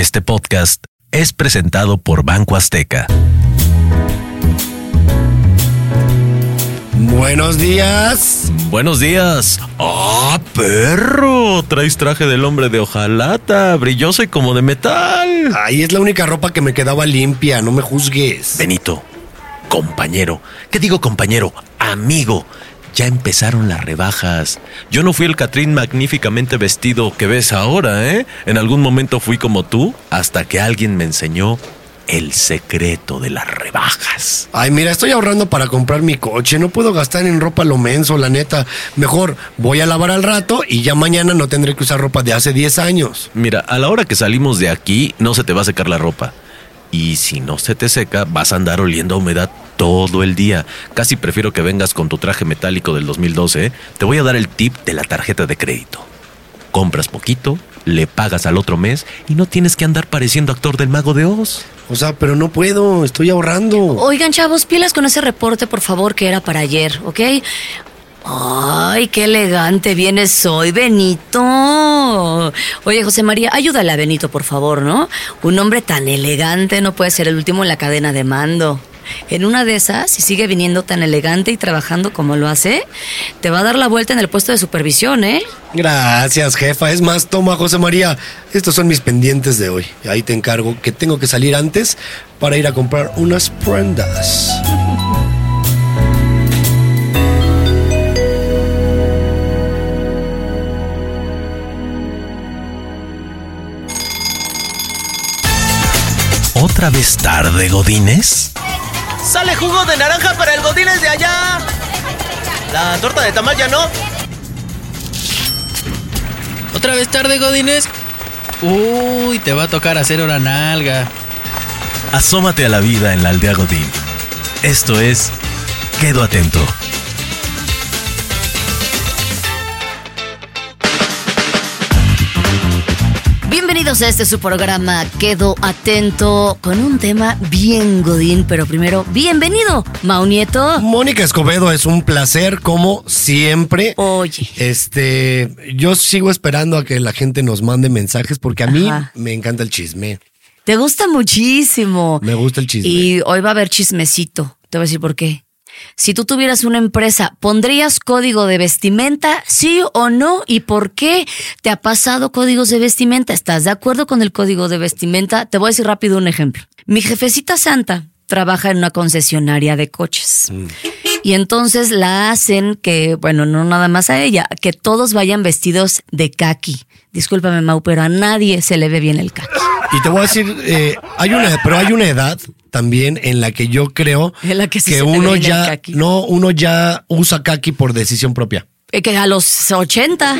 Este podcast es presentado por Banco Azteca. Buenos días. Buenos días. ¡Ah, perro! Traes traje del hombre de hojalata, brilloso y como de metal. Ahí es la única ropa que me quedaba limpia, no me juzgues. Benito, compañero. ¿Qué digo compañero? Amigo. Ya empezaron las rebajas. Yo no fui el Catrín magníficamente vestido que ves ahora, ¿eh? En algún momento fui como tú hasta que alguien me enseñó el secreto de las rebajas. Ay, mira, estoy ahorrando para comprar mi coche. No puedo gastar en ropa lo menso, la neta. Mejor voy a lavar al rato y ya mañana no tendré que usar ropa de hace 10 años. Mira, a la hora que salimos de aquí no se te va a secar la ropa. Y si no se te seca, vas a andar oliendo a humedad todo el día. Casi prefiero que vengas con tu traje metálico del 2012. ¿eh? Te voy a dar el tip de la tarjeta de crédito. Compras poquito, le pagas al otro mes y no tienes que andar pareciendo actor del mago de Oz. O sea, pero no puedo, estoy ahorrando. Oigan, chavos, pilas con ese reporte, por favor, que era para ayer, ¿ok? Ay, qué elegante vienes hoy, Benito. Oye, José María, ayúdale a Benito, por favor, ¿no? Un hombre tan elegante no puede ser el último en la cadena de mando. En una de esas, si sigue viniendo tan elegante y trabajando como lo hace, te va a dar la vuelta en el puesto de supervisión, ¿eh? Gracias, jefa. Es más, toma, José María. Estos son mis pendientes de hoy. Ahí te encargo que tengo que salir antes para ir a comprar unas prendas. ¿Otra vez tarde, Godines? ¡Sale jugo de naranja para el Godines de allá! La torta de tamal ya no. ¿Otra vez tarde, Godines? Uy, te va a tocar hacer hora nalga. Asómate a la vida en la aldea Godín. Esto es Quedo Atento. Bienvenidos a este su programa Quedo Atento con un tema bien godín, pero primero, bienvenido, Mau Nieto. Mónica Escobedo, es un placer, como siempre. Oye. Este, yo sigo esperando a que la gente nos mande mensajes porque a mí me encanta el chisme. Te gusta muchísimo. Me gusta el chisme. Y hoy va a haber chismecito. Te voy a decir por qué. Si tú tuvieras una empresa, ¿pondrías código de vestimenta? ¿Sí o no? ¿Y por qué te ha pasado códigos de vestimenta? ¿Estás de acuerdo con el código de vestimenta? Te voy a decir rápido un ejemplo. Mi jefecita santa trabaja en una concesionaria de coches. Mm. Y entonces la hacen que, bueno, no nada más a ella, que todos vayan vestidos de kaki. Discúlpame, Mau, pero a nadie se le ve bien el kaki. Y te voy a decir, eh, hay una, pero hay una edad también en la que yo creo En la que sí uno ya, no, uno ya usa kaki por decisión propia. Eh, Que a los 80.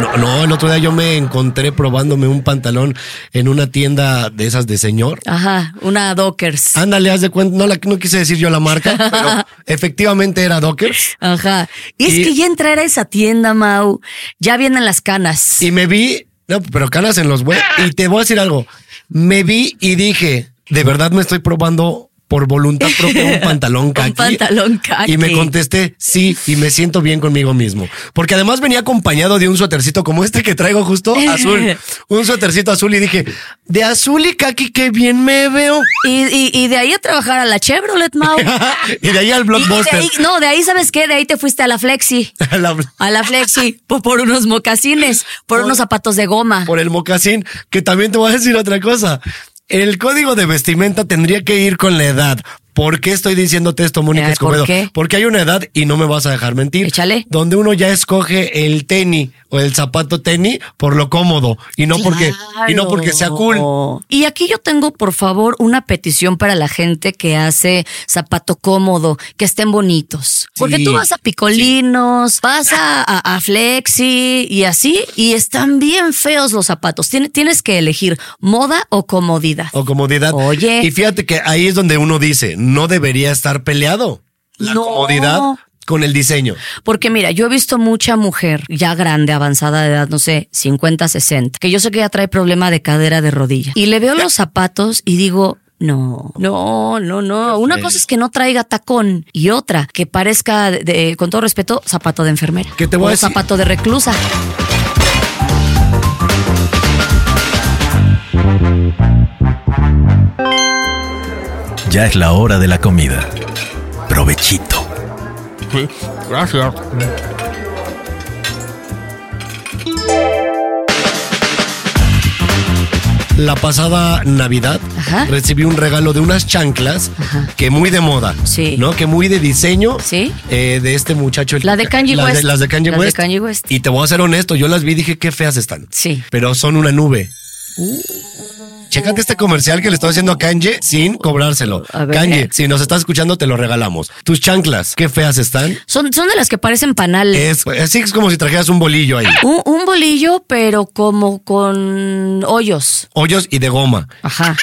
No, no, el otro día yo me encontré probándome un pantalón en una tienda de esas de señor. Ajá, una Dockers. Ándale, haz de cuenta, no, la, no quise decir yo la marca, pero efectivamente era Dockers. Ajá. Y es que ya entrar a esa tienda, Mau, ya vienen las canas. Y me vi, no, pero canas en los huevos. Y te voy a decir algo, me vi y dije, de verdad me estoy probando por voluntad propia un pantalón kaki. pantalón kaki. Y me contesté, sí, y me siento bien conmigo mismo. Porque además venía acompañado de un suétercito como este que traigo justo, azul. Un suétercito azul y dije, de azul y kaki, qué bien me veo. Y, y- y de ahí a trabajar a la Chevrolet, Mau. y de ahí al de blockbuster. ahí- no, de ahí, ¿sabes qué? De ahí te fuiste a la Flexi. La- A la Flexi. Por, por unos mocasines, por, Por- unos zapatos de goma. por el mocasín, que también te voy a decir otra cosa. El código de vestimenta tendría que ir con la edad. ¿Por qué estoy diciéndote esto, Mónica Eh, ¿por Escobedo? qué? Porque hay una edad, y no me vas a dejar mentir, Échale. donde uno ya escoge el tenis o el zapato tenis por lo cómodo y no porque y no porque sea cool. Y aquí yo tengo, por favor, una petición para la gente que hace zapato cómodo, que estén bonitos. Porque tú vas a picolinos, vas a, a- a flexi y así, y están bien feos los zapatos. Tien- tienes que elegir moda o comodidad. O comodidad. Oye. Y fíjate que ahí es donde uno dice, no debería estar peleado. La No. comodidad con el diseño. Porque mira, yo he visto mucha mujer ya grande, avanzada de edad, no sé, 50, 60, que yo sé que ya trae problema de cadera, de rodilla. Y le veo los zapatos y digo, no, no, no, no. Una cosa es que no traiga tacón y otra que parezca, de- con todo respeto, zapato de enfermera. ¿Qué te voy o a decir? zapato de reclusa. Ya es la hora de la comida. Provechito. Sí, gracias. La pasada Navidad Ajá. recibí un regalo de unas chanclas que muy de moda, Sí. ¿no? Que muy de diseño Sí. eh, de este muchacho. el- La de Kanye las West. las de Kanye Las de West. Kanye West. Y te voy a ser honesto, yo las vi y dije qué feas están. Sí. Pero son una nube. Chécate este comercial que le estoy haciendo a Kanye sin cobrárselo. A ver. Kanye, si nos estás escuchando, te lo regalamos. Tus chanclas, qué feas están. Son, son de las que parecen panales. Es, así es como si trajeras un bolillo ahí. Un, un bolillo, pero como con hoyos. Hoyos y de goma. Ajá.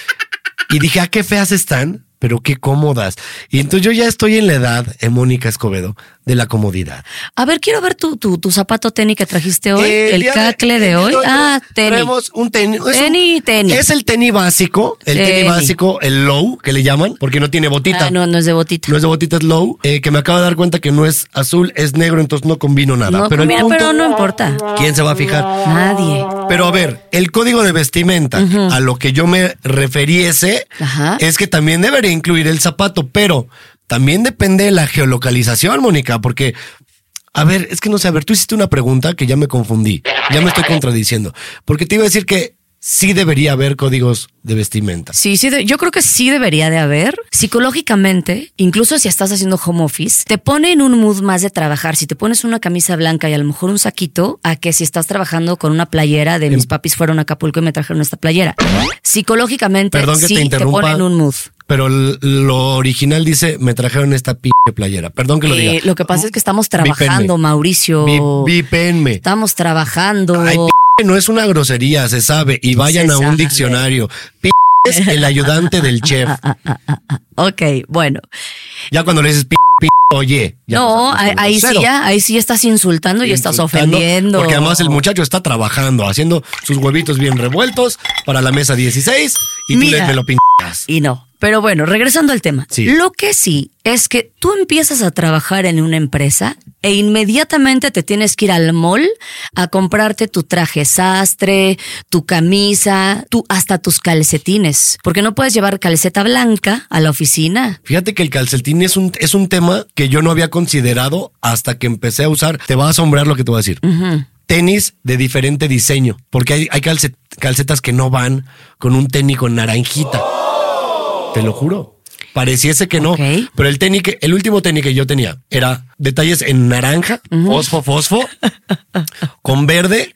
Y dije, ah, qué feas están, pero qué cómodas. Y entonces yo ya estoy en la edad, en Mónica Escobedo, de la comodidad. A ver, quiero ver tu, tu, tu zapato tenis que trajiste hoy. Eh, el cacle de, hoy. hoy Ah, tenis. Traemos un tenis. Un- Tenis, tenis. Es el tenis básico, el tenis Tenis. básico, el low, que le llaman, porque no tiene botita. Ah, no, no es de botita. No es de botita, es low, eh, que me acabo de dar cuenta que no es azul, es negro, entonces no combino nada. No, pero el punto- pero no importa. ¿Quién se va a fijar? Nadie. Pero a ver, el código de vestimenta a lo que yo me referiese Ajá. es que también debería incluir el zapato, pero también depende de la geolocalización, Mónica, porque, a ver, es que no sé, a ver, tú hiciste una pregunta que ya me confundí, ya me estoy contradiciendo, porque te iba a decir que sí debería haber códigos de vestimenta. Sí, sí, yo creo que sí debería de haber. Psicológicamente, incluso si estás haciendo home office, te pone en un mood más de trabajar. Si te pones una camisa blanca y a lo mejor un saquito, a que si estás trabajando con una playera de Em. mis papis fueron a Acapulco y me trajeron esta playera. Psicológicamente, Perdón que sí te interrumpa. pone en un mood. Pero lo original dice, me trajeron esta p playera. Perdón que lo diga. Eh, lo que pasa es que estamos Vípenme. trabajando, Mauricio. Vi- Vípenme. Estamos trabajando. Ay, p no es una grosería, se sabe. Y vayan Se a un sabe. diccionario. P es el ayudante del chef. ok, bueno. Ya cuando le dices p, p oye. ya no, ahí, sí ya, ahí sí estás insultando y estás ofendiendo. Porque además el muchacho está trabajando, haciendo sus huevitos bien revueltos para la mesa 16 y tú le, me lo pintas. Y no. Pero bueno, regresando al tema. Sí. Lo que sí es que tú empiezas a trabajar en una empresa e inmediatamente te tienes que ir al mall a comprarte tu traje sastre, tu camisa, tu, hasta tus calcetines. Porque no puedes llevar calceta blanca a la oficina. Fíjate que el calcetín es un, es un tema que yo no había considerado hasta que empecé a usar. Te va a asombrar lo que te voy a decir. Tenis de diferente diseño, porque hay, hay calcet- calcetas que no van con un tenis con naranjita. Te lo juro. Pareciese que no. Pero el tenis que, el último tenis que yo tenía era detalles en naranja, fosfo, fosfo, con verde,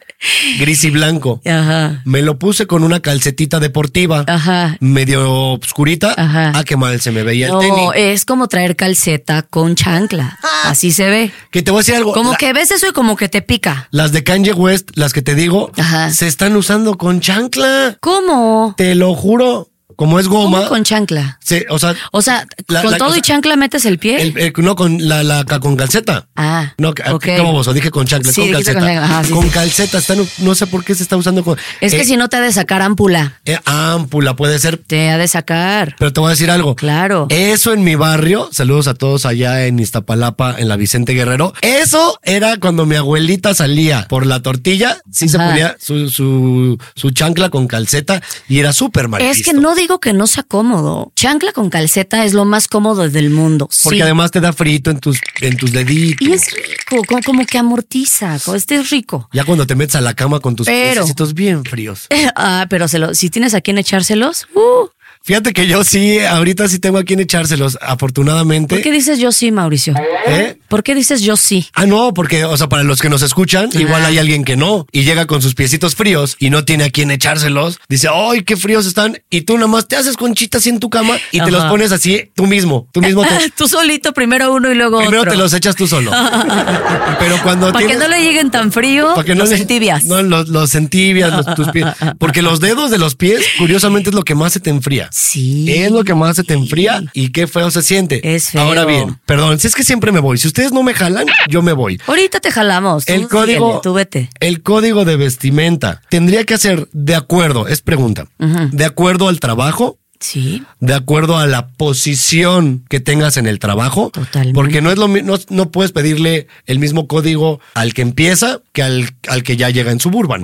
gris y blanco. Ajá. Me lo puse con una calcetita deportiva, Ajá. medio oscurita. Ajá. Ah, qué mal se me veía el No, tenis. es como traer calceta con chancla. Así se ve. Que te voy a decir algo. Como la- que ves eso y como que te pica. Las de Kanye West, las que te digo, se están usando con chancla. ¿Cómo? Te lo juro. Como es goma. ¿Cómo con chancla? se- o sea, O sea, La- con la- todo o sea, y chancla metes el pie. el- el- no con la, con calceta. Ah, No, que- ok. ¿cómo vos? Dije con chancla, Sí, con calceta. con chancla, ajá, sí, con sí. calceta, están, no sé por qué se está usando con. Es que eh, si no te ha de sacar ámpula. eh, ámpula puede ser, Te ha de sacar. pero te voy a decir algo. Claro. Eso en mi barrio, saludos a todos allá en Iztapalapa, en la Vicente Guerrero. Eso era cuando mi abuelita salía por la tortilla, sí se ponía su, su, su chancla con calceta y era súper Es que no digo que no sea cómodo. Chancla con calceta es lo más cómodo del mundo. Porque sí. además te da frito en tus, en tus deditos. Y es rico, como, como que amortiza. Este es rico. Ya cuando te metes a la cama con tus Pero- bien fríos. ah, pero se lo, si tienes a quien echárselos, uh, Fíjate que yo sí, ahorita sí tengo a quien echárselos, afortunadamente. ¿por qué dices yo sí, Mauricio? ¿Eh? ¿Por qué dices yo sí? Ah, no, porque, o sea, para los que nos escuchan, igual hay alguien que no y llega con sus piecitos fríos y no tiene a quien echárselos. Dice, ¡ay, qué fríos están! Y tú nada más te haces conchitas así en tu cama y te los pones así tú mismo. Tú mismo te, Tú solito, primero uno y luego primero otro. te los echas tú solo. Pero cuando Para que no le lleguen tan frío, para que no los le- entibias. No, los, los entibias, los- tus pies. Porque los dedos de los pies, curiosamente, es lo que más se te enfría. Sí. Es lo que más se te enfría y qué feo se siente. Es feo. Ahora bien, perdón, si es que siempre me voy. Si ustedes no me jalan, yo me voy. Ahorita te jalamos. tú El código, síguele, tú vete. el código de vestimenta tendría que ser de acuerdo, es pregunta, de acuerdo al trabajo, Sí. de acuerdo a la posición que tengas en el trabajo. Totalmente. Porque no es lo no, no puedes pedirle el mismo código al que empieza que al, al que ya llega en Suburban.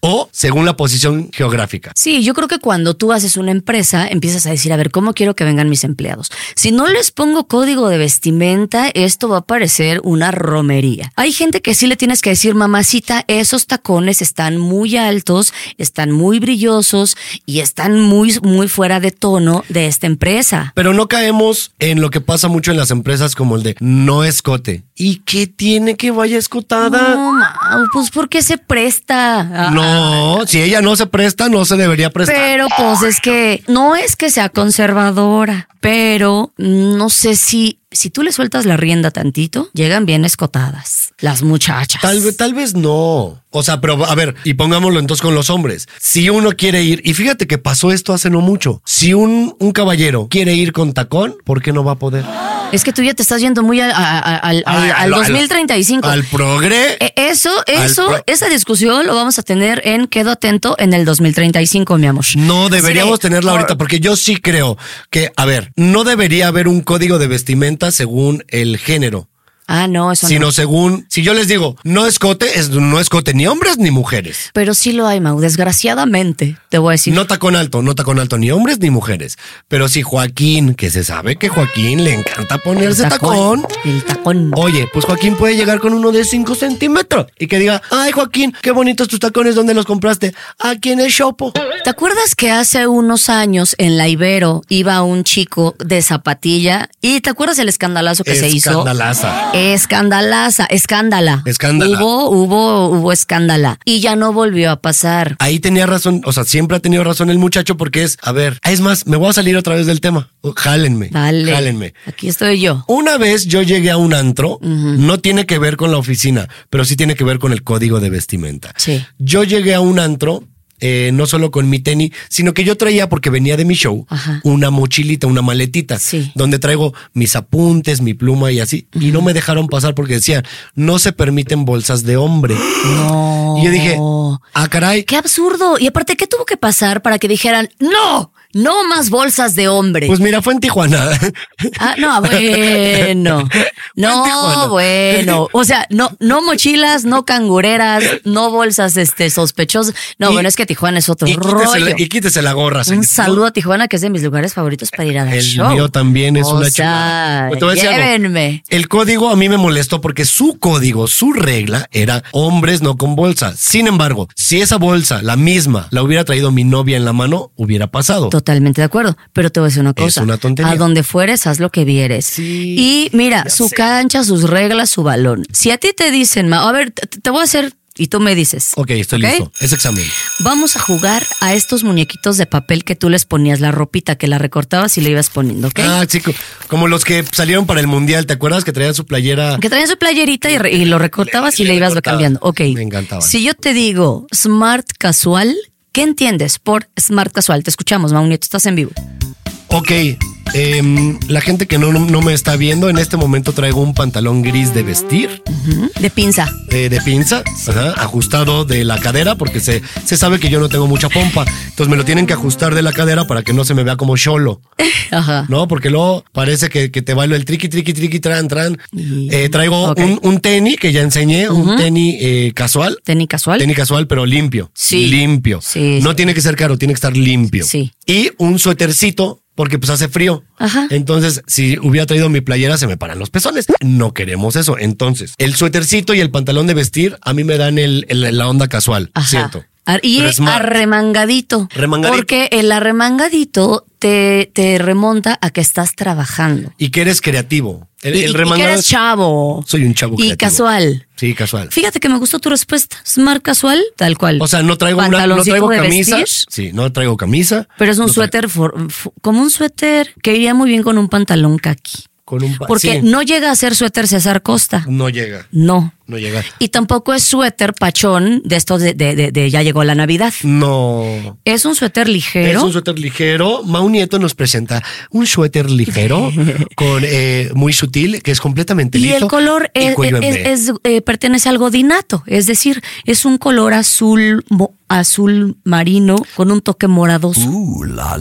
O según la posición geográfica. Sí, yo creo que cuando tú haces una empresa, empiezas a decir, a ver, ¿cómo quiero que vengan mis empleados? Si no les pongo código de vestimenta, esto va a parecer una romería. Hay gente que sí le tienes que decir, mamacita, esos tacones están muy altos, están muy brillosos y están muy, muy fuera de tono de esta empresa. Pero no caemos en lo que pasa mucho en las empresas como el de no escote. ¿Y qué tiene que vaya escotada? No, pues porque se presta. Ah, No, si ella no se presta, no se debería prestar. Pero pues es que no es que sea conservadora, pero no sé si si tú le sueltas la rienda tantito, llegan bien escotadas las muchachas. Tal, vez- tal vez no. O sea, pero a ver, y pongámoslo entonces con los hombres. Si uno quiere ir, y fíjate que pasó esto hace no mucho. Si un, un caballero quiere ir con tacón, ¿por qué no va a poder? Es que tú ya te estás yendo muy al, al, al- Ay, al 2035. Al progre. E- Eso, eso, pro- esa discusión lo vamos a tener en Quedo Atento en el 2035, mi amor. No deberíamos tenerla ahorita, porque yo sí creo que, a ver, no debería haber un código de vestimenta según el género. Ah, no, eso sino no. según, si yo les digo, no escote, es no escote ni hombres ni mujeres. Pero sí lo hay, Mau, desgraciadamente, te voy a decir. No tacón alto, no tacón alto ni hombres ni mujeres. Pero si Joaquín, que se sabe que Joaquín le encanta ponerse tacón. El tacón. Oye, pues Joaquín puede llegar con uno de 5 centímetros y que diga, ay Joaquín, qué bonitos tus tacones, ¿dónde los compraste? Aquí en el Shopo. ¿Te acuerdas que hace unos años en la Ibero iba un chico de zapatilla? ¿Y te acuerdas el escandalazo que se hizo? Escandalaza. Escandalaza, escándala. Escándala. Hubo, hubo, hubo escándala. Y ya no volvió a pasar. Ahí tenía razón, o sea, siempre ha tenido razón el muchacho porque es, a ver, es más, me voy a salir otra vez del tema. Jálenme. Dale. Jálenme. Aquí estoy yo. Una vez yo llegué a un antro, no tiene que ver con la oficina, pero sí tiene que ver con el código de vestimenta. Sí. Yo llegué a un antro, eh, no solo con mi tenis, sino que yo traía, porque venía de mi show, Ajá. una mochilita, una maletita, Sí. donde traigo mis apuntes, mi pluma y así. Y no me dejaron pasar porque decían, no se permiten bolsas de hombre. No. Y yo dije, ah, caray. Qué absurdo. Y aparte, ¿qué tuvo que pasar para que dijeran, no, no más bolsas de hombre? Pues mira, fue en Tijuana. Ah, no, bueno. No, bueno. O sea, no, no mochilas, no cangureras, no bolsas este sospechosas. No, Y- bueno, es que Tijuana es otro y, rollo. la, y quítese la gorra. Un señor. saludo a Tijuana, que es de mis lugares favoritos para ir a dar El show. mío también es o una sea, chulada. Llévenme. El código a mí me molestó porque su código, su regla era hombres no con bolsa. Sin embargo, si esa bolsa, la misma, la hubiera traído mi novia en la mano, hubiera pasado. Totalmente de acuerdo, pero te voy a decir una Es cosa. una tontería. A donde fueres, haz lo que vieres. Sí, y mira, su sé. cancha, sus reglas, su balón. Si a ti te dicen, a ver, te, voy a hacer y tú me dices. Ok, estoy listo. Es examen. Vamos a jugar a estos muñequitos de papel que tú les ponías la ropita, que la recortabas y le ibas poniendo, ¿ok? Ah, chico, como los que salieron para el mundial, ¿te acuerdas que traían su playera? Que traían su playerita y, lo recortabas Le- y le le ibas recortaba. cambiando. Ok. Me encantaban. Si yo te digo smart casual, ¿qué entiendes por smart casual? Te escuchamos, Maunieto, estás en vivo. Ok, em, la gente que no, no me está viendo, en este momento traigo un pantalón gris de vestir. De pinza. eh, de pinza, ajá, ajustado de la cadera, porque se, se sabe que yo no tengo mucha pompa. Entonces me lo tienen que ajustar de la cadera para que no se me vea como cholo. Ajá. ¿No? Porque luego parece que, que te bailo el triqui, triqui, triqui, tran, tran. Y- Eh, traigo un, un tenis que ya enseñé, un tenis eh, casual. Tenis casual. Tenis casual, pero limpio. Sí. Limpio. Sí, No sí. tiene que ser caro, tiene que estar limpio. Sí. Y un suétercito, porque pues hace frío. Ajá. Entonces, si hubiera traído mi playera, se me paran los pezones. No queremos eso. Entonces, el suétercito y el pantalón de vestir a mí me dan el, el- la onda casual, Ajá. ¿cierto? Y smart. arremangadito. Remangadito. Porque el arremangadito te, te remonta a que estás trabajando. Y que eres creativo. El, y, el y que eres es- chavo. Soy un chavo Y creativo. casual. Sí, casual. Fíjate que me gustó tu respuesta. Smart casual, tal cual. O sea, no traigo una, no traigo camisa. vestir, Sí, no traigo camisa. pero es un No suéter, for- como un suéter que iría muy bien con un pantalón kaki. Con un Porque sí, no llega a ser suéter César Costa. no llega. No. No llega. Y tampoco es suéter pachón de estos de, de- de- de ya llegó la Navidad. No. Es un suéter ligero. Es un suéter ligero. Mau Nieto nos presenta un suéter ligero con eh, muy sutil, que es completamente Y liso. el color y es, es- es, eh, pertenece al godinato, es decir, es un color azul, mo- azul marino con un toque moradoso.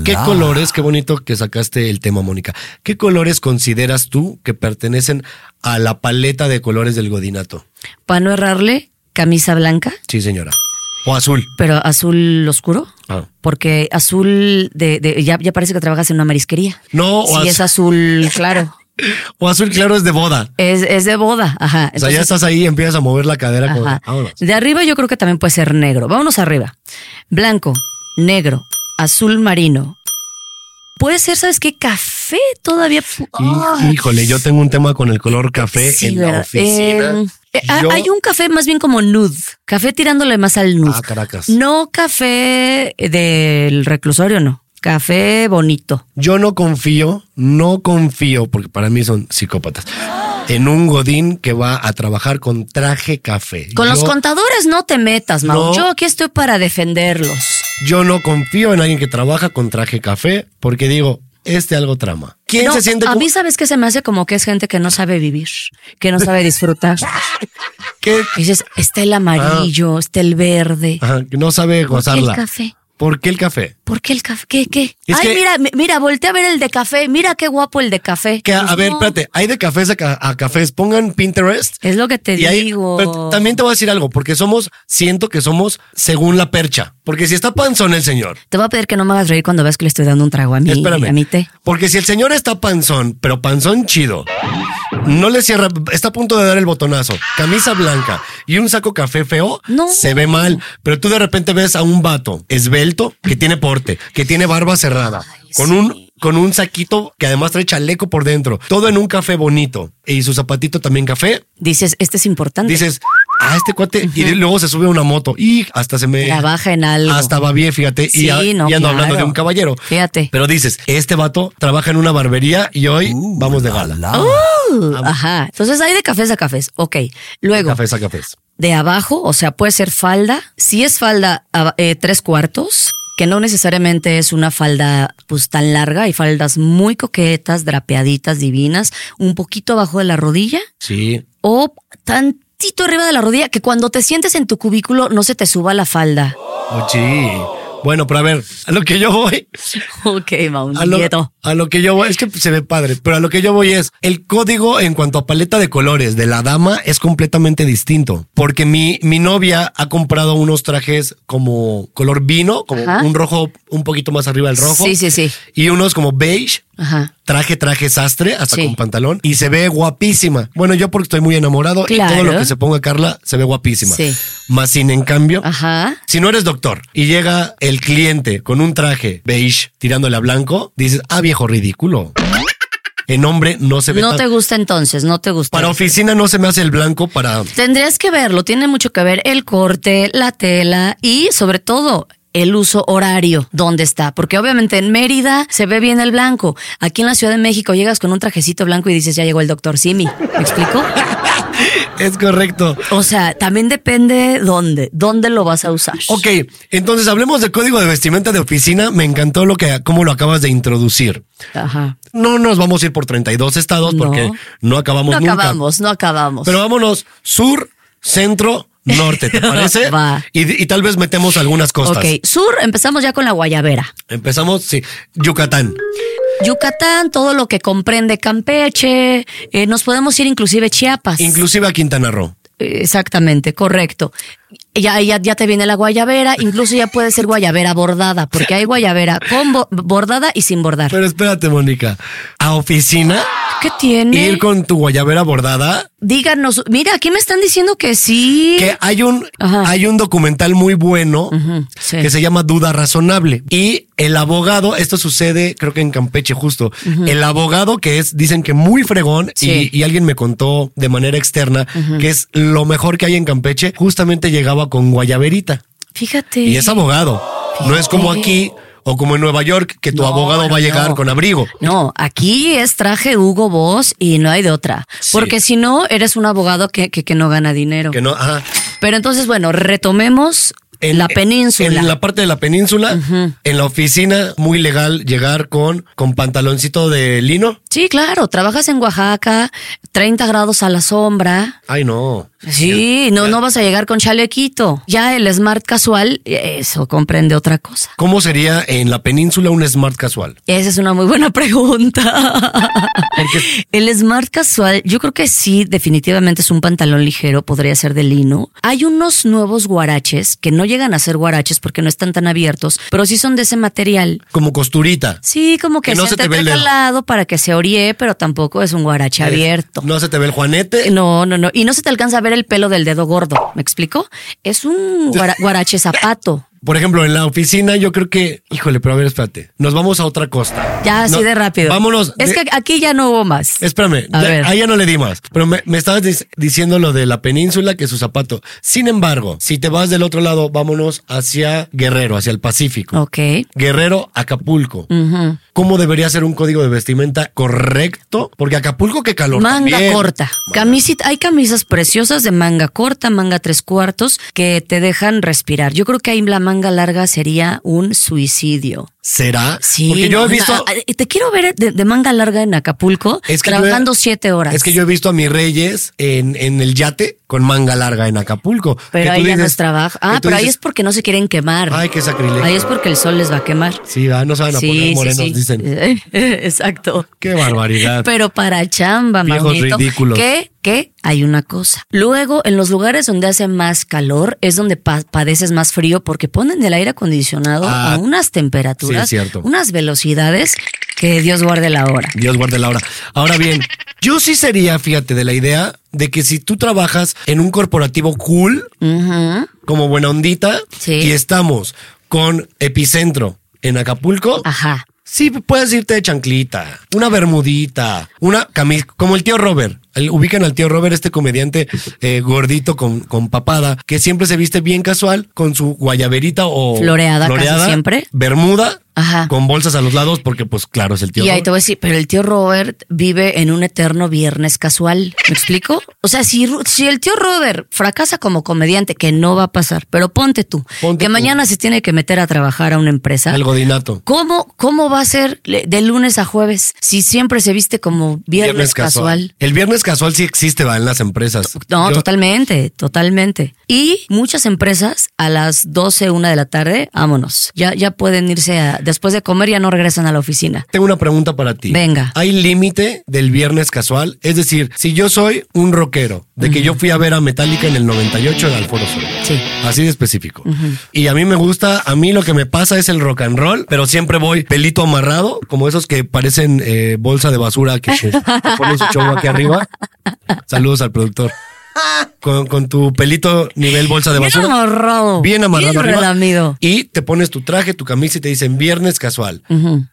¿Qué colores, qué bonito que sacaste el tema, Mónica? ¿Qué colores consideras tú que pertenecen a la paleta de colores del godinato? Para no errarle, camisa blanca, Sí, señora. o azul. Pero azul oscuro. Ah. Porque azul de, de- ya, ya parece que trabajas en una marisquería. No, o Si az- es azul claro. O azul claro es de boda. Es, es de boda, ajá. O sea, ya Entonces- estás ahí y empiezas a mover la cadera. Ajá. De arriba yo creo que también puede ser negro. Vámonos arriba. Blanco, negro, azul marino. Puede ser, ¿sabes qué? Café todavía. Híjole, yo tengo un tema con el color café sí, en la oficina. Eh, eh, Yo- Hay un café más bien como nude. Café tirándole más al nude. Ah, Caracas. No café del reclusorio, no. Café bonito. Yo no confío, no confío, porque para mí son psicópatas, en un godín que va a trabajar con traje café. Con los contadores no te metas, Mau. No. Yo aquí estoy para defenderlos. Yo no confío en alguien que trabaja con traje café, porque digo, este algo trama. ¿Quién No, se siente a mí sabes que se me hace como que es gente que no sabe vivir, que no sabe disfrutar. ¿Qué? Y dices, está el amarillo, está el verde. Ajá, no sabe ¿Por qué el gozarla. café? ¿Por qué el café? ¿Por qué el café? ¿Qué? ¿Qué? Es Ay, que- mira, mi- mira, voltea a ver el de café. Mira qué guapo el de café. Que, a, Pues a ver, espérate, hay de cafés a, ca- a cafés. Pongan Pinterest. Es lo que te hay- digo. pero también te voy a decir algo, porque somos, siento que somos según la percha. Porque si está panzón el señor, Te voy a pedir que no me hagas reír cuando veas que le estoy dando un trago a mí. espérame. A mi té. Porque si el señor está panzón, pero panzón chido, no le cierra, está a punto de dar el botonazo, camisa blanca y un saco café feo, No. se ve mal. Pero tú de repente ves a un vato esbelto que tiene que tiene barba cerrada, con un con un saquito que además trae chaleco por dentro, todo en un café bonito y su zapatito también café. Dices, este es importante. Dices, ah, este cuate, y luego se sube a una moto y hasta se me Trabaja en algo. hasta va bien, fíjate, Sí, y, a- no, y ando hablando de un caballero. Fíjate. Pero dices, este vato trabaja en una barbería y hoy vamos de gala. Uh, ajá. Entonces hay de cafés a cafés. Ok. Luego, Cafés a cafés. de abajo, o sea, puede ser falda. Si es falda a- eh, tres cuartos, que no necesariamente es una falda pues tan larga, hay faldas muy coquetas, drapeaditas, divinas, un poquito abajo de la rodilla Sí. o tantito arriba de la rodilla, que cuando te sientes en tu cubículo no se te suba la falda. Oh, sí. Bueno, pero a ver, a lo que yo voy, Ok, Mau, a lo, a lo que yo voy, es que se ve padre, pero a lo que yo voy es, el código en cuanto a paleta de colores de la dama es completamente distinto, porque mi, mi novia ha comprado unos trajes como color vino, como Ajá. un rojo un poquito más arriba del rojo. Sí, sí, sí. Y unos como beige, Ajá. traje, traje sastre, hasta Sí. con pantalón, y se ve guapísima. Bueno, yo porque estoy muy enamorado y todo lo que se ponga Carla se ve guapísima. Sí. Más sin en cambio, Ajá. si no eres doctor y llega el cliente con un traje beige tirándole a blanco, dices, ah, viejo ridículo. En hombre no se ve No tan- te gusta entonces, no te gusta. Para oficina no se me hace el blanco para... Tendrías que verlo, tiene mucho que ver el corte, la tela y sobre todo el uso horario, dónde está, porque obviamente en Mérida se ve bien el blanco, aquí en la Ciudad de México llegas con un trajecito blanco y dices ya llegó el doctor Simi, ¿me explico? Es correcto. O sea, también depende dónde, dónde lo vas a usar. Ok, entonces hablemos del código de vestimenta de oficina. Me encantó lo que, cómo lo acabas de introducir. Ajá. No nos vamos a ir por 32 estados No. porque no acabamos No nunca. acabamos, no acabamos. Pero vámonos sur, centro, norte, ¿te parece? Va. Y, y tal vez metemos algunas costas. ok, sur, empezamos ya con la guayabera. Empezamos, sí, Yucatán. Yucatán, todo lo que comprende Campeche, eh, nos podemos ir inclusive Chiapas. Inclusive a Quintana Roo. Exactamente, correcto. Ya, ya, ya te viene la guayabera, incluso ya puede ser guayabera bordada, porque hay guayabera con bo- bordada y sin bordar. Pero espérate, Mónica. A oficina, ¿Qué tiene? ir con tu guayabera bordada. Díganos, mira, aquí me están diciendo que sí. Que hay un, Ajá. hay un documental muy bueno sí. que se llama Duda Razonable. Y el abogado, esto sucede, creo que en Campeche justo. El abogado que es, dicen que muy fregón, Sí. y, y alguien me contó de manera externa que es lo mejor que hay en Campeche, justamente llegaba con guayaberita. Fíjate. Y es abogado. No es como aquí o como en Nueva York, que tu No, abogado no, va a llegar no. con abrigo. No, aquí es traje Hugo Boss y no hay de otra. Sí. Porque si no, eres un abogado que, que, que no gana dinero. Que no, ajá. Pero entonces, bueno, retomemos En- la península. En la parte de la península, en la oficina, muy legal llegar con, con pantaloncito de lino. Sí, Sí, claro, trabajas en Oaxaca, 30 grados a la sombra. Ay, no. Sí, no, no vas a llegar con chalequito. Ya el smart casual, eso comprende otra cosa. ¿Cómo sería en la península un smart casual? Esa es una muy buena pregunta. El smart casual, yo creo que sí, definitivamente es un pantalón ligero, podría ser de lino. Hay unos nuevos guaraches que no llegan a ser guaraches porque no están tan abiertos, pero sí son de ese material. Como costurita. Sí, como que, Que no se, se te ve el lado para que se orie, pero tampoco es un guarache abierto. No se te ve el juanete. No, no, no. Y no se te alcanza a ver el pelo del dedo gordo. ¿Me explico? Es un guara- guarache zapato. Por ejemplo, en la oficina yo creo que, híjole, pero a ver, espérate. Nos vamos a otra costa. Ya así No, de rápido. Vámonos. Es de- que aquí ya no hubo más. Espérame, A ya- ver. ahí ya no le di más. Pero me, me estabas dic- diciendo lo de la península, que su zapato. Sin embargo, si te vas del otro lado, vámonos hacia Guerrero, hacia el Pacífico. Ok. Guerrero, Acapulco. Ujú. ¿Cómo debería ser un código de vestimenta correcto? Porque Acapulco, qué calor. Manga también. corta. Camisita, hay camisas preciosas de manga corta, manga tres cuartos, que te dejan respirar. Yo creo que ahí la manga larga sería un suicidio. ¿Será? Sí. Porque yo no, he visto. no, te quiero ver de, de manga larga en Acapulco, Es que yo he- trabajando siete horas. Es que yo he visto a mis reyes en, en el yate con manga larga en Acapulco. Pero Que ahí ya no es trabajo. que Ah, pero ahí es porque no se quieren quemar. Ay, qué sacrilegio. Ahí es porque el sol les va a quemar. Sí, ah, no se van a poner morenos, dicen. Exacto. Qué barbaridad. Pero para chamba, Viejos mamito. ridículos. ¿Qué? ¿Qué? Hay una cosa. Luego, en los lugares donde hace más calor, es donde pa- padeces más frío porque ponen el aire acondicionado Ah, a unas temperaturas, sí, es cierto. unas velocidades que Dios guarde la hora. Dios guarde la hora. Ahora bien, yo sí sería, fíjate, de la idea de que si tú trabajas en un corporativo cool, como buena ondita, Sí. y estamos con Epicentro en Acapulco, Ajá. sí puedes irte de chanclita, una bermudita, una camisa, como el tío Robert. El- ubican al tío Robert, este comediante eh, gordito con, con papada, que siempre se viste bien casual, con su guayaberita o Floreada casi siempre. bermuda, Ajá. con bolsas a los lados, porque pues claro, es el tío Y ahí Robert. te voy a decir, pero el tío Robert vive en un eterno viernes casual. ¿Me explico? O sea, si, si el tío Robert fracasa como comediante, que no va a pasar, pero ponte tú, Ponte que tú. mañana se tiene que meter a trabajar a una empresa. El godinato. ¿Cómo, ¿Cómo va a ser de lunes a jueves si siempre se viste como viernes, casual? El viernes casual sí existe, va, en las empresas. No, Yo- totalmente, totalmente. Y muchas empresas a las 12, una de la tarde, vámonos. Ya, ya pueden irse a, después de comer ya no regresan a la oficina. Tengo una pregunta para ti. Venga. ¿Hay límite del viernes casual? Es decir, si yo soy un rockero, de que yo fui a ver a Metallica en el 98 en el Foro Sol. Sí. Así de específico. Y a mí me gusta, a mí lo que me pasa es el rock and roll, pero siempre voy pelito amarrado, como esos que parecen eh, bolsa de basura que, que ponen su show aquí arriba. Saludos al productor. Con, con tu pelito nivel bolsa de Bien basura. amarrado. Bien amarrado Bien arriba. relamido. Y te pones tu traje, tu camisa y te dicen viernes casual.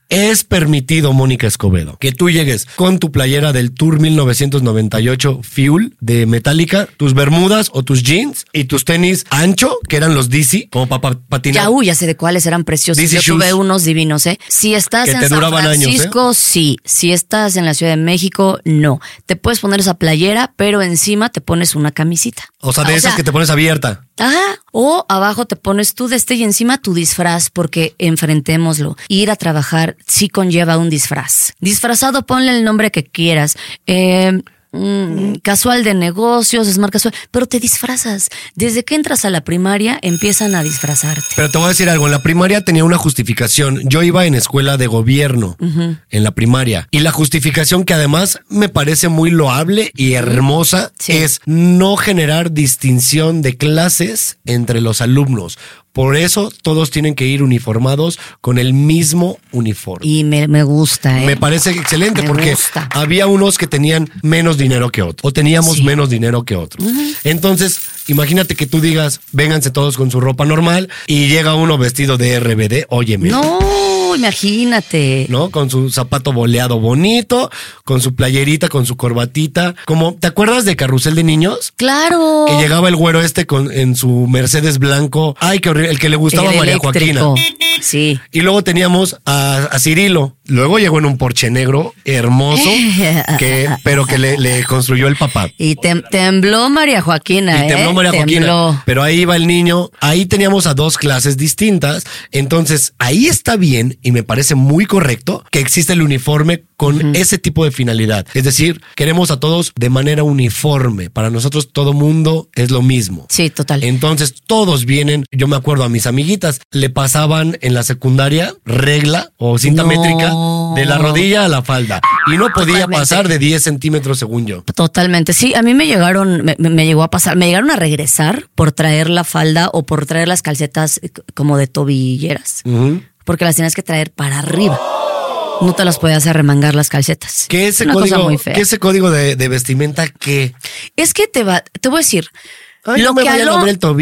Es permitido, Mónica Escobedo, que tú llegues con tu playera del Tour 1998 Fuel de Metallica, tus bermudas o tus jeans y tus tenis ancho, que eran los DC, como para patinar. Ya, uy, ya sé de cuáles eran preciosos. DC Yo tuve unos divinos, ¿eh? Si estás Que en te San años, ¿eh? Francisco, sí. Si estás en la Ciudad de México, no. Te puedes poner esa playera, pero encima te pones una camisita. O sea, de Ah, esas que te pones abierta. Ajá. O abajo te pones tu de este y encima tu disfraz, porque enfrentémoslo. Ir a trabajar sí conlleva un disfraz. Disfrazado, ponle el nombre que quieras. Eh, mm, casual de negocios, smart casual, pero te disfrazas. Desde que entras a la primaria empiezan a disfrazarte. Pero te voy a decir algo, en la primaria tenía una justificación. Yo iba en escuela de gobierno, en la primaria. Y la justificación que además me parece muy loable y hermosa Sí. es no generar distinción de clases entre los alumnos. Por eso todos tienen que ir uniformados con el mismo uniforme. Y me, me gusta, ¿eh? Me parece excelente Me porque gusta. había unos que tenían menos dinero que otros o teníamos Sí. menos dinero que otros. Entonces, imagínate que tú digas, vénganse todos con su ropa normal y llega uno vestido de RBD, óyeme. No, imagínate. ¿no? Con su zapato boleado bonito, con su playerita, con su corbatita. Como, ¿te acuerdas de Carrusel de Niños? Claro. Que llegaba el güero este con, en su Mercedes blanco. Ay, qué horrible. El que le gustaba a María eléctrico. Joaquina. Sí. Y luego teníamos a, a Cirilo. Luego llegó en un Porsche negro hermoso, que, pero que le, le construyó el papá. Y tem- tembló María Joaquina. Y tembló ¿eh? María Joaquina. Pero ahí va el niño. Ahí teníamos a dos clases distintas. Entonces, ahí está bien y me parece muy correcto que existe el uniforme con ese tipo de finalidad. Es decir, queremos a todos de manera uniforme. Para nosotros todo mundo es lo mismo. Sí, total. Entonces todos vienen, yo me acuerdo a mis amiguitas, le pasaban en la secundaria regla o cinta No. métrica de la rodilla a la falda y no podía Totalmente. pasar de 10 centímetros según yo. Totalmente. Sí, a mí me llegaron, me, me llegó a pasar, me llegaron a regresar por traer la falda o por traer las calcetas eh, como de tobilleras. Porque las tienes que traer para arriba. No te las podías arremangar las calcetas. ¿Qué ese Una cosa código, muy fea. ¿qué ese código de, de vestimenta qué? Es que te va, te voy a decir. Ay, no me que al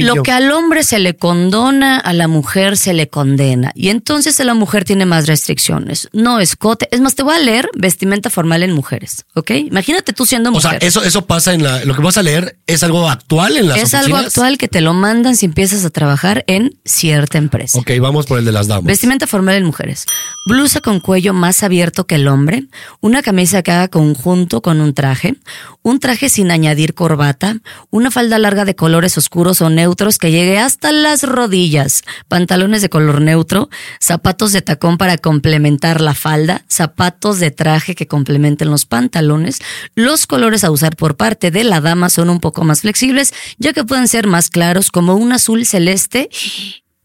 lo que al hombre se le condona, a la mujer se le condena. Y entonces la mujer tiene más restricciones. No escote. Es más, te voy a leer vestimenta formal en mujeres. ¿Ok? Imagínate tú siendo O mujer. sea, eso, eso pasa en la, lo que vas a leer es algo actual en las es oficinas. algo actual que te lo mandan si empiezas a trabajar en cierta empresa. Ok, vamos por el de las damas. Vestimenta formal en mujeres. Blusa con cuello más abierto que el hombre, una camisa que haga conjunto con un traje, un traje sin añadir corbata, una falda larga de colores oscuros o neutros que llegue hasta las rodillas, pantalones de color neutro, zapatos de tacón para complementar la falda, zapatos de traje que complementen los pantalones. Los colores a usar por parte de la dama son un poco más flexibles, ya que pueden ser más claros como un azul celeste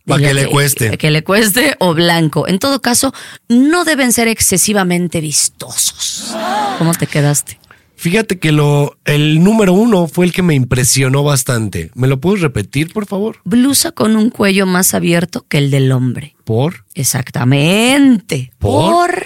Pa' que le cueste. que le cueste o blanco. En todo caso, no deben ser excesivamente vistosos. ¿Cómo te quedaste? Fíjate que lo, el número uno fue el que me impresionó bastante. ¿Me lo puedes repetir, por favor? Blusa con un cuello más abierto que el del hombre. Por, Exactamente. ¿Por?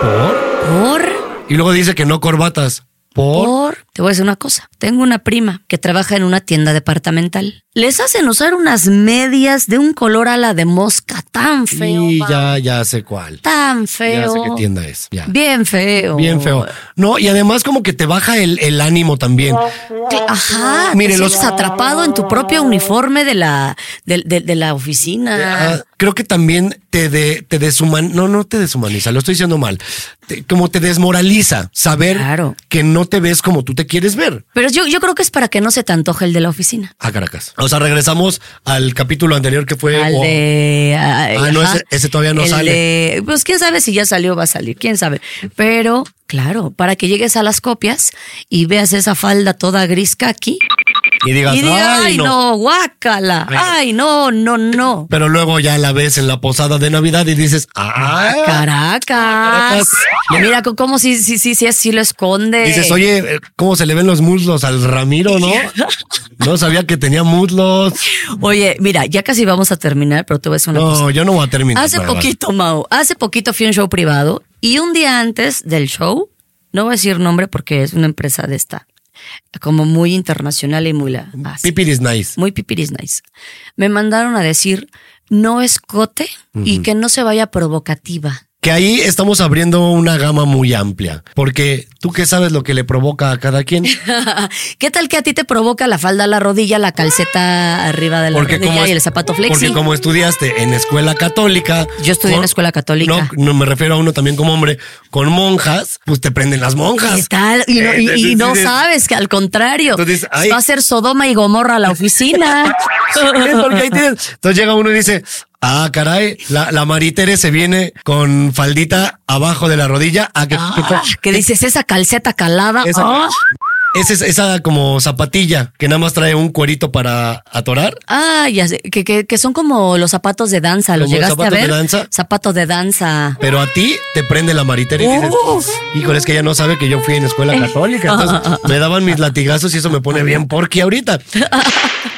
Por. por. Y luego dice que no corbatas. Por. Por. Te voy a decir una cosa. Tengo una prima que trabaja en una tienda departamental. Les hacen usar unas medias de un color a la de mosca tan feo. Y ya, ya sé cuál. Tan Ya feo. sé qué tienda es. Ya. Bien feo. Bien feo. No, y además como que te baja el, el ánimo también. Ajá, Mire, te los- atrapado en tu propio uniforme de la, de, de- de la oficina. Ah, creo que también te, de, te deshumaniza. No, no te deshumaniza, lo estoy diciendo mal. Te- como te desmoraliza saber Claro. que no te ves como tú te quieres ver. Pero yo, yo creo que es para que no se te antoje el de la oficina. A Caracas. O sea, regresamos al capítulo anterior que fue. Al oh, de. Ah, no, ese- ese todavía no El sale. de- pues quién sabe si ya salió o va a salir, quién sabe. Pero, claro, para que llegues a las copias y veas esa falda toda gris aquí y digas, y ay, ay, no. no, guácala, ay, no, no, no. Pero luego ya la ves en la posada de Navidad y dices, ah, Caracas. Caracas. Mira cómo si, si, si, si así lo esconde. Dices, oye, eh, ¿cómo se le ven los muslos al Ramiro, no? No sabía que tenía muslos. Oye, mira, ya casi vamos a terminar, pero te voy a decir una cosa. No, yo no voy a terminar. Hace poquito, Mau, hace poquito fui a un show privado y un día antes del show, no voy a decir nombre porque es una empresa de esta, como muy internacional y muy la así, Pipir is nice. muy pipiris nice. Me mandaron a decir no escote y que no se vaya provocativa. Que ahí estamos abriendo una gama muy amplia. Porque tú qué sabes lo que le provoca a cada quien. ¿Qué tal que a ti te provoca la falda a la rodilla, la calceta arriba de la Porque rodilla como, y el zapato flexi? porque como estudiaste en escuela católica. Yo estudié en escuela católica. No, no me refiero a uno también como hombre. Con monjas, pues te prenden las ¿Qué monjas. tal? Y no, y- y Entonces no dices- sabes que al contrario, Entonces, va a ser Sodoma y Gomorra a la oficina. Es porque ahí tienes- Entonces llega uno y dice, ah, caray, la, la Maritere se viene con faldita abajo de la rodilla. Ah, que, que dices esa calceta calada. Esa- Ah. es esa, esa como zapatilla que nada más trae un cuerito para atorar. Ah, ya sé, que, que, que son como los zapatos de danza, ¿los ¿Como llegaste a zapatos de ver? danza? Zapatos de danza. Pero a ti te prende la maritere y dices, híjole, es que ella no sabe que yo fui en escuela católica. Entonces me daban mis latigazos y eso me pone bien porqui ahorita.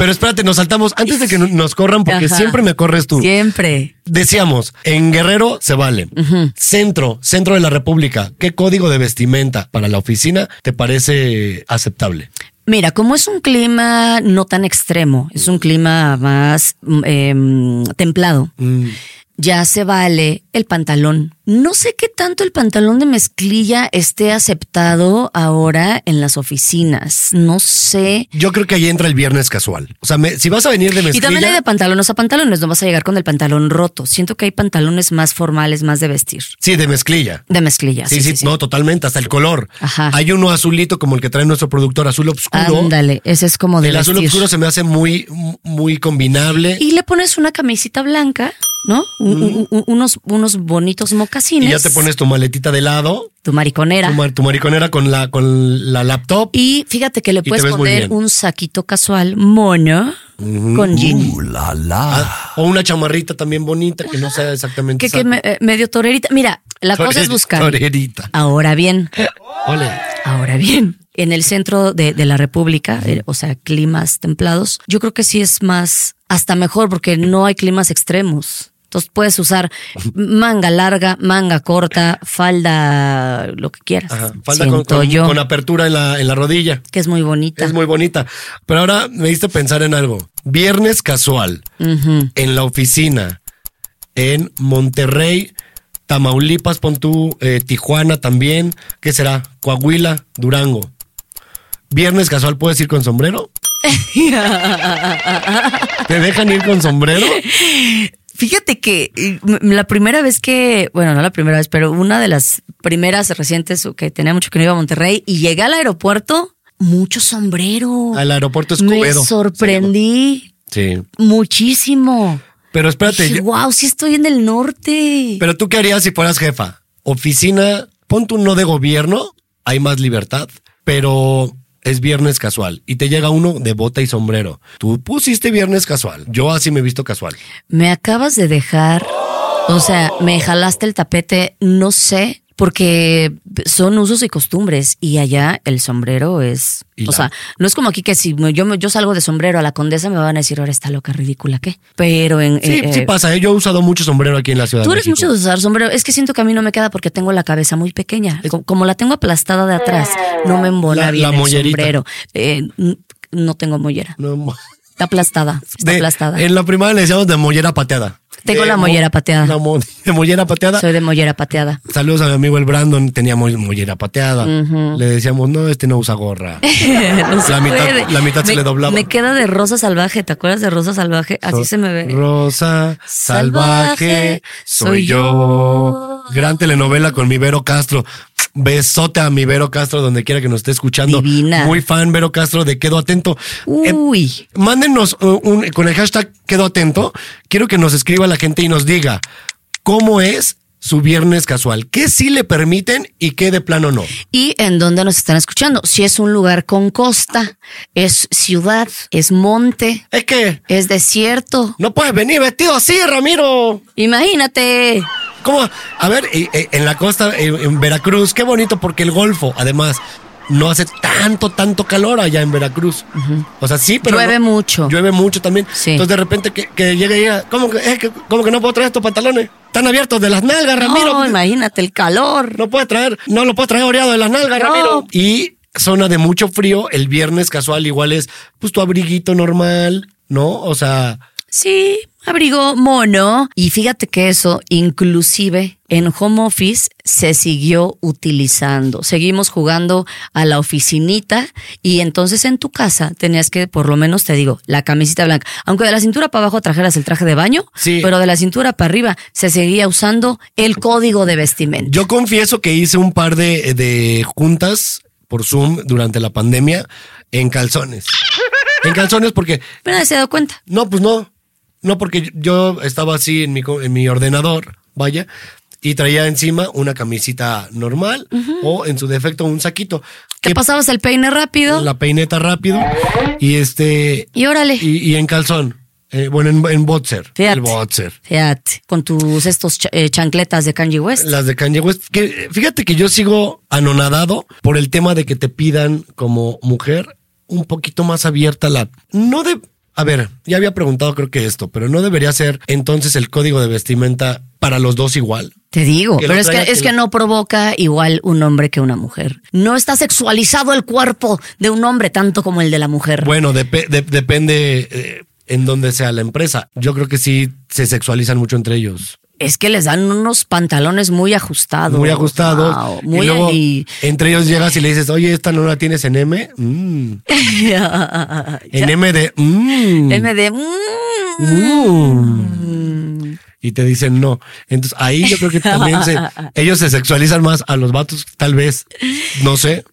Pero espérate, nos saltamos antes de que nos corran, porque Ajá. siempre me corres tú. Siempre. Decíamos, en Guerrero se vale. Centro, centro de la República. ¿Qué código de vestimenta para la oficina te parece aceptable? Mira, como es un clima no tan extremo, es un clima más mm, em, templado. Mm, ya se vale el pantalón. No sé qué tanto el pantalón de mezclilla esté aceptado ahora en las oficinas. No sé. Yo creo que ahí entra el viernes casual. O sea, me- si vas a venir de Y mezclilla... también hay de pantalones a pantalones, no vas a llegar con el pantalón roto. Siento que hay pantalones más formales, más de vestir. Sí, de mezclilla. De mezclilla. Sí, sí, no, totalmente, hasta el color. Ajá. Hay uno azulito como el que trae nuestro productor, azul oscuro. Ándale, ese es como de el azul oscuro se me hace muy, muy combinable. Y le pones una camisita blanca, ¿no? Un- un- un- unos, unos bonitos mocasines. Y ya te pones tu maletita de lado, tu mariconera. tu, mar- tu mariconera con la, con la laptop. Y fíjate que le puedes poner un saquito casual mono con jean. Ah, o una chamarrita también bonita que no sea exactamente. que, que me- eh, medio torerita. Mira, la cosa es buscar. Torerita. Ahora bien, Ole. ahora bien, en el centro de, de la República, eh, o sea, climas templados, yo creo que sí es más, hasta mejor porque no hay climas extremos. Entonces puedes usar manga larga, manga corta, falda, lo que quieras. Ajá, Falda con, Siento con- yo con apertura en la, en la rodilla. que es muy bonita. Es muy bonita. Pero ahora me diste pensar en algo. Viernes casual. En la oficina. En Monterrey, Tamaulipas, pon tú, eh, Tijuana también. ¿Qué será? Coahuila, Durango. Viernes casual, ¿puedes ir con sombrero? ¿Te dejan ir con sombrero? Fíjate que eh, la primera vez que, bueno, no la primera vez, pero una de las primeras recientes que tenía mucho que no iba a Monterrey y llegué al aeropuerto, mucho sombrero. Al aeropuerto Me Escobedo. sorprendí Sí. muchísimo. Pero espérate, Dije, yo- wow, sí estoy en el norte. pero tú qué harías si fueras jefa? Oficina, pon tú no de gobierno, hay más libertad, pero es viernes casual y te llega uno de bota y sombrero. Tú pusiste viernes casual. Yo así me he visto casual. Me acabas de dejar, o sea, me jalaste el tapete, no sé, porque son usos y costumbres y allá el sombrero es, o la- sea, no es como aquí que si yo, yo salgo de sombrero a la condesa me van a decir, ahora está loca, ridícula, ¿qué? Pero en... Sí, eh, sí eh, pasa, ¿eh? yo he usado mucho sombrero aquí en la ciudad Tú eres mucho de usar sombrero. Es que siento que a mí no me queda porque tengo la cabeza muy pequeña. Co- Como la tengo aplastada de atrás, no me embona La- bien la el mollerita. sombrero. Eh, no tengo mollera. No, Está aplastada. Está de- aplastada. En la primaria le decíamos de mollera pateada. Tengo la mo- mollera pateada. la mo- de mollera pateada. Soy de mollera pateada. Saludos a mi amigo el Brandon, tenía mo- mollera pateada. Le decíamos, no, este no usa gorra. No La mitad- la mitad se le doblaba. Me queda de rosa salvaje. ¿Te acuerdas de rosa salvaje? Así se me ve. Rosa salvaje, soy yo. Gran telenovela con mi Vero Castro. Besote a mi Vero Castro donde quiera que nos esté escuchando. Divina. Muy fan, Vero Castro, de Quedo Atento. Eh, Uy. mándenos uh, un, con el hashtag Quedo Atento. Quiero que nos escriba la gente y nos diga cómo es su viernes casual. ¿Qué sí le permiten y qué de plano no? ¿Y en dónde nos están escuchando? Si es un lugar con costa, es ciudad, es monte, Es que es desierto. no puedes venir vestido así, Ramiro. Imagínate. ¿Cómo? A ver, eh, en la costa, eh, en Veracruz, qué bonito porque el Golfo, además, no hace tanto, tanto calor allá en Veracruz. O sea, sí, pero. Llueve no- mucho. Llueve mucho también. Sí. Entonces, de repente, que, que llegue y diga, ¿cómo que, eh, que- cómo que no puedo traer estos pantalones? Están abiertos de las nalgas, Ramiro. No, imagínate el calor. No puede traer, no lo puedo traer oreado de las nalgas, No. Ramiro. Y zona de mucho frío, el viernes casual igual es, pues tu abriguito normal, ¿no? O sea, Sí, abrigo mono. Y fíjate que eso, inclusive en home office, se siguió utilizando. Seguimos jugando a la oficinita y entonces en tu casa tenías que, por lo menos te digo, la camisita blanca. Aunque de la cintura para abajo trajeras el traje de baño, Sí. pero de la cintura para arriba se seguía usando el código de vestimenta. Yo confieso que hice un par de, de juntas por Zoom durante la pandemia en calzones. En calzones porque, Pero nadie se ha dado cuenta. no, pues no. No, porque yo estaba así en mi, en mi ordenador, vaya, y traía encima una camisita normal o en su defecto un saquito. Te Que pasabas el peine rápido la peineta rápido y este... y órale. Y, y en calzón. Eh, bueno, en, en boxer. Fíjate. El boxer. Fíjate, con tus estos eh, chancletas de Kanye West. Las de Kanye West. Que, fíjate que yo sigo anonadado por el tema de que te pidan como mujer un poquito más abierta la... No de... A ver, ya había preguntado creo que esto, pero no debería ser entonces el código de vestimenta para los dos igual. Te digo, Que pero es que, es que no provoca igual un hombre que una mujer. No está sexualizado el cuerpo de un hombre tanto como el de la mujer. Bueno, depe- de- depende eh, en dónde sea la empresa. Yo creo que sí se sexualizan mucho entre ellos. Es que les dan unos pantalones muy ajustados. Muy ajustados. Wow, y muy luego entre ellos llegas y le dices, oye, esta no la tienes en M. Mm. En M de. mm. M de. Mm. Y te dicen no. Entonces ahí yo creo que también se, ellos se sexualizan más a los vatos, tal vez. No sé.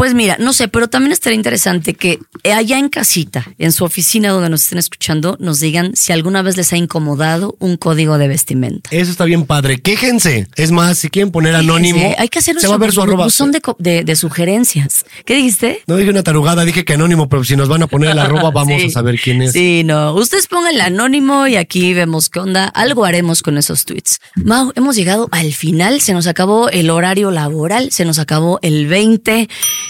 Pues mira, no sé, pero también estaría interesante que allá en casita, en su oficina donde nos estén escuchando, nos digan si alguna vez les ha incomodado un código de vestimenta. Eso está bien padre. Quéjense. Es más, si quieren poner anónimo, Fíjense, Hay que hacer un se va a ver su arroba. buzón de, co- de- de sugerencias. ¿Qué dijiste? No dije una tarugada, dije que anónimo, pero si nos van a poner el arroba, vamos Sí. a saber quién es. Sí, no. Ustedes pongan el anónimo y aquí vemos qué onda. Algo haremos con esos tweets. Mau, hemos llegado al final. Se nos acabó el horario laboral. Se nos acabó el 20.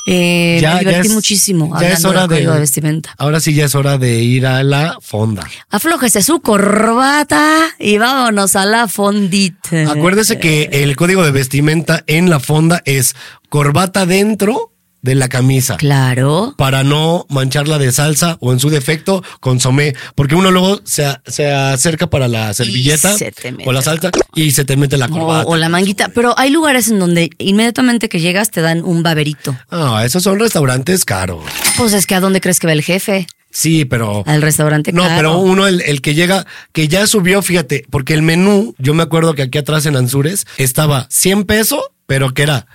Eh, me divertí es- muchísimo ya es hablando hora del de, código de vestimenta. Ahora sí ya es hora de ir a la fonda. Aflójese su corbata y vámonos a la fondita. Acuérdese que el código de vestimenta en la fonda es corbata dentro de la camisa. Claro. Para no mancharla de salsa o en su defecto consomé. Porque uno luego se, se acerca para la servilleta se o la salsa y se te mete la corbata. o la manguita. Pero hay lugares en donde inmediatamente que llegas te dan un baberito. Ah, esos son restaurantes caros. Pues es que ¿a dónde crees que va el jefe? Sí, pero. Al restaurante No, pero uno, el, el que llega, que ya subió, fíjate, porque el menú, yo me acuerdo que aquí atrás en Anzures estaba 100 pesos, pero que era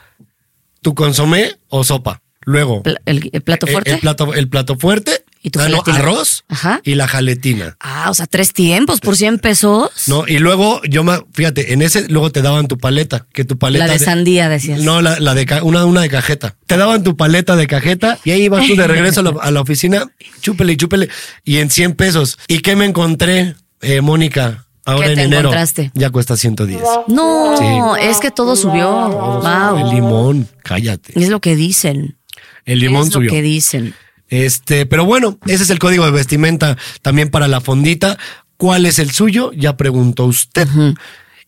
tu consomé o sopa. Luego, el, el plato el- fuerte. El, plato, el plato fuerte, Y tu ah, no, arroz Ajá. y la jaletina. Ah, o sea, tres tiempos por 100 pesos. No, y luego yo me, fíjate, en ese luego te daban tu paleta, que tu paleta. La de sandía, decías. No, la, la de una, una de cajeta. Te daban tu paleta de cajeta y ahí ibas tú de regreso a la, a la oficina, chúpele y chúpele, y en 100 pesos. ¿Y qué me encontré, eh, Mónica? Ahora ¿Qué en te enero. encontraste? Ya cuesta 110. No, Sí. es que todo subió. El Wow. limón, cállate. Es lo que dicen. El limón es lo subió. que dicen. Este, pero bueno, ese es el código de vestimenta también para la fondita. ¿Cuál es el suyo? Ya preguntó usted.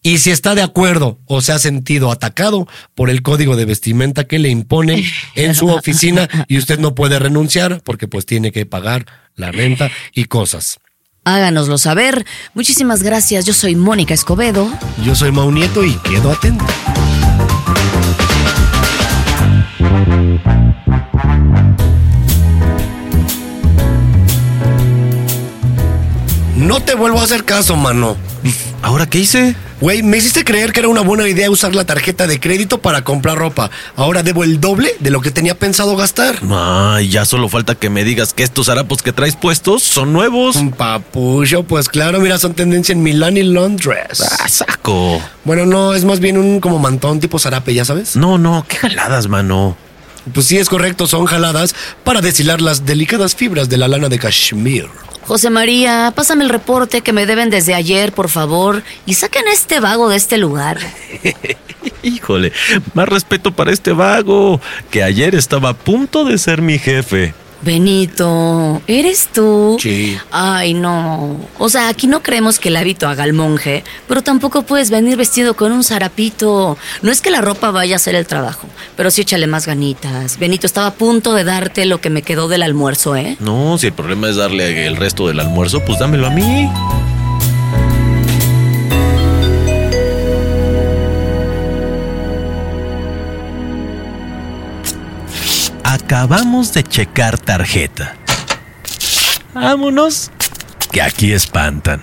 Y si está de acuerdo o se ha sentido atacado por el código de vestimenta que le imponen en su oficina y usted no puede renunciar porque pues tiene que pagar la renta y cosas. Háganoslo saber. Muchísimas gracias. Yo soy Mónica Escobedo. Yo soy Mau Nieto y quedo atento. No te vuelvo a hacer caso, mano. ¿Ahora qué hice? Güey, me hiciste creer que era una buena idea usar la tarjeta de crédito para comprar ropa. Ahora debo el doble de lo que tenía pensado gastar. Ay, ya solo falta que me digas que estos harapos que traes puestos son nuevos. Un papucho, pues claro, mira, son tendencia en Milán y Londres. Ah, saco. Bueno, no, es más bien un como mantón tipo zarape, ¿ya sabes? No, no, qué jaladas, mano. Pues sí, es correcto, son jaladas para deshilar las delicadas fibras de la lana de cashmere. José María, pásame el reporte que me deben desde ayer, por favor, y saquen a este vago de este lugar. Híjole, más respeto para este vago, que ayer estaba a punto de ser mi jefe. Benito, ¿eres tú? Sí. Ay, no. O sea, aquí no creemos que el hábito haga al monje, pero tampoco puedes venir vestido con un zarapito. No es que la ropa vaya a hacer el trabajo, pero sí échale más ganitas. Benito, estaba a punto de darte lo que me quedó del almuerzo, ¿eh? No, si el problema es darle el resto del almuerzo, pues dámelo a mí. Acabamos de checar tarjeta. Vámonos, que aquí espantan.